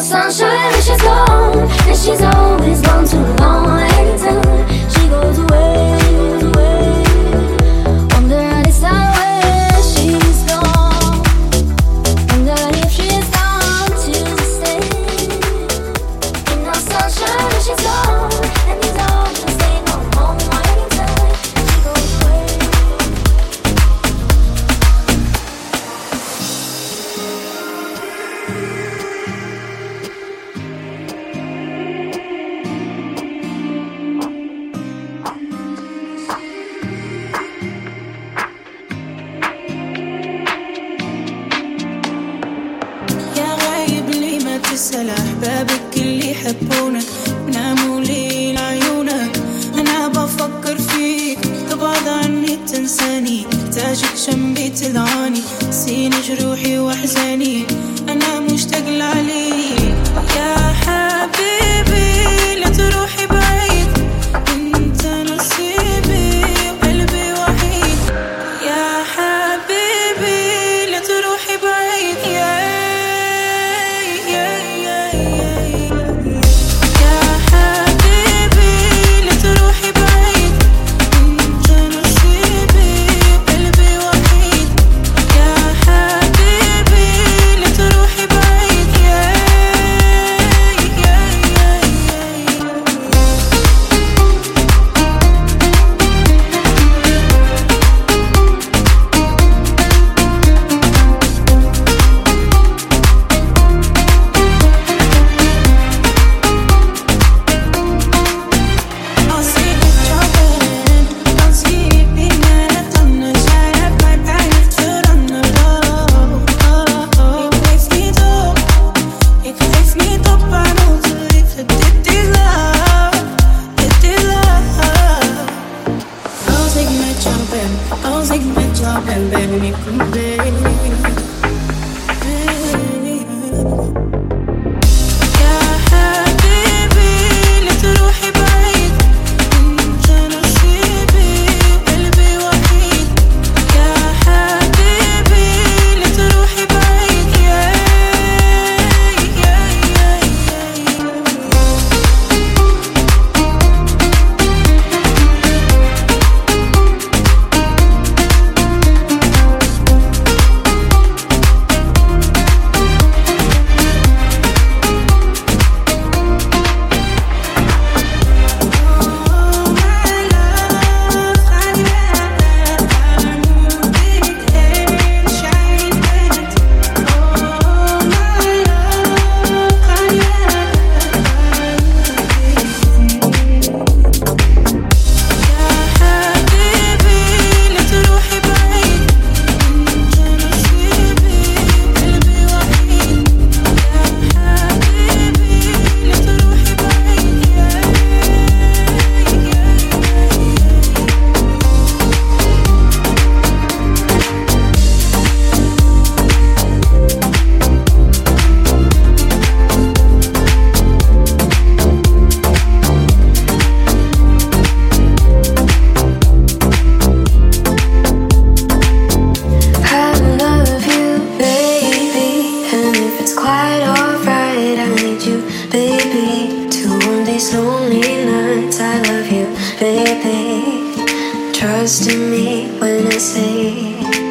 sunshine and she's gone, and she's always gone too long. baby. Trust in me when I say.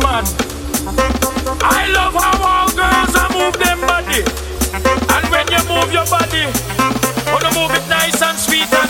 man. I love how all girls are move them body. And when you move your body, wanna move it nice and sweet and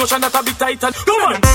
ocean that a bit tight and come on.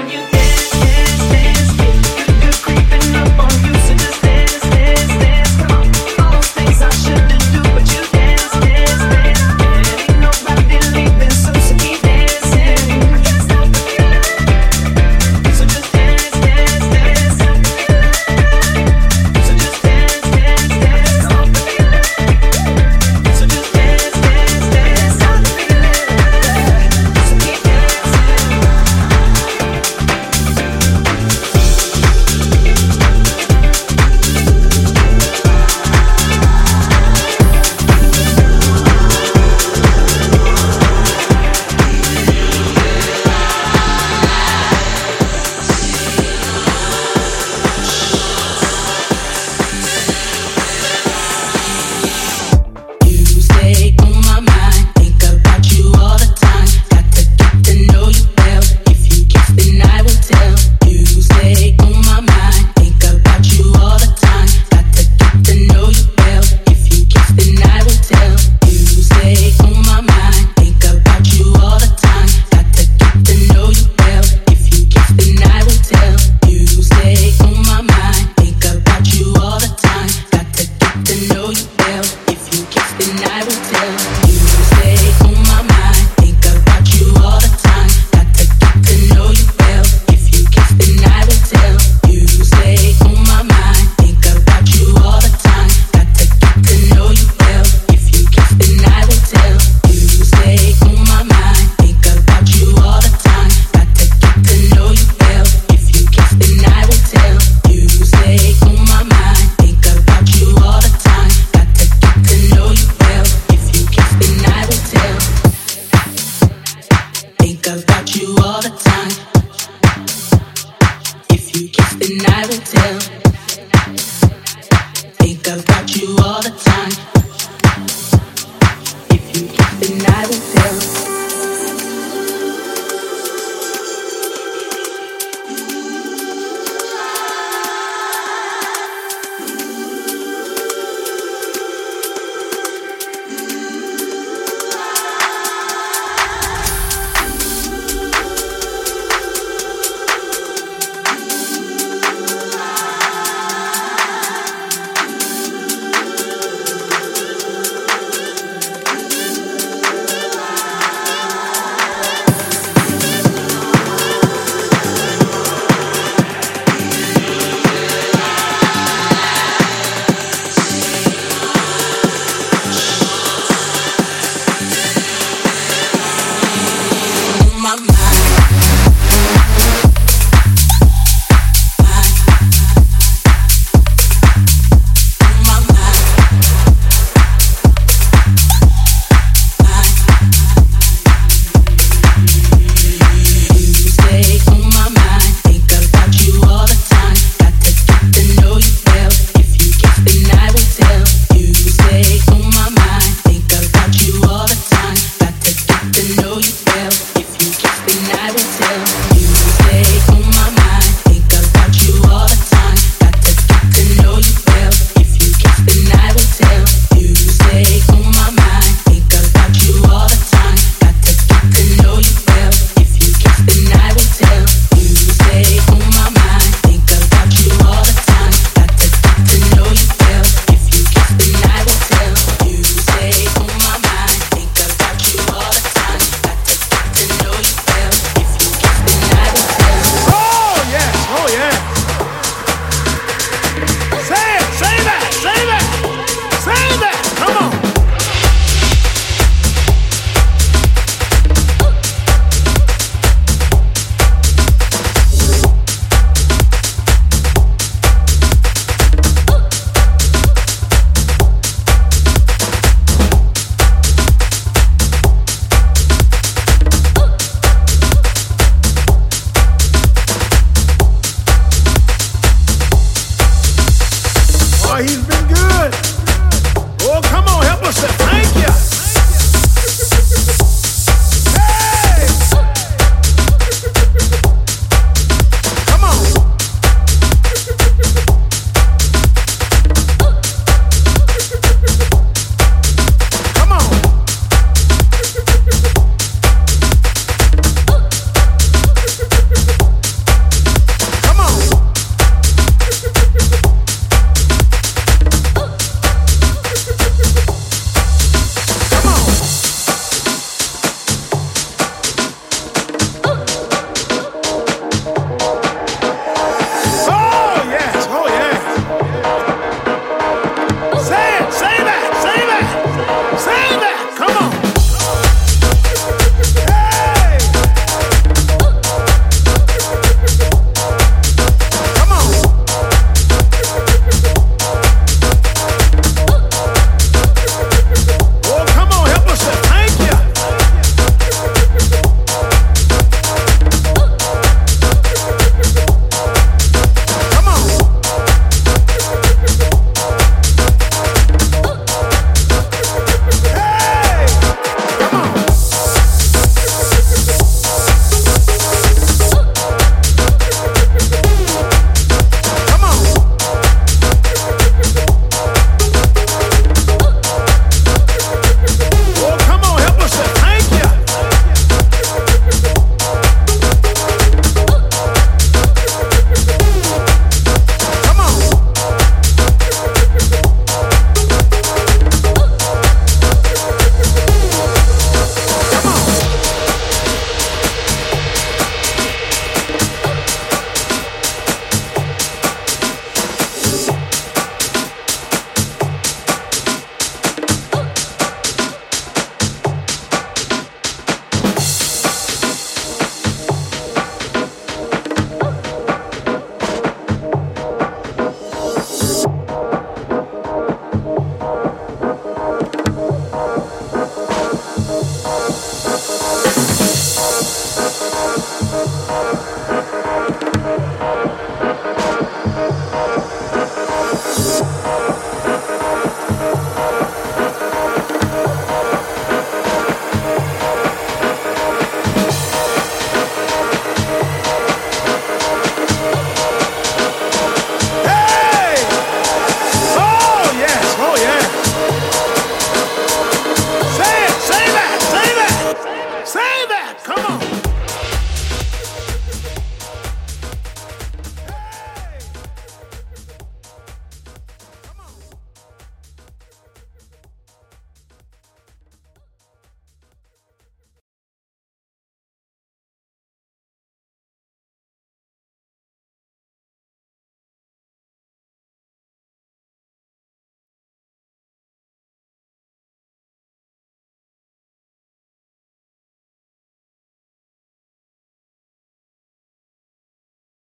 when you you kiss, then I will tell. Think about you all the time.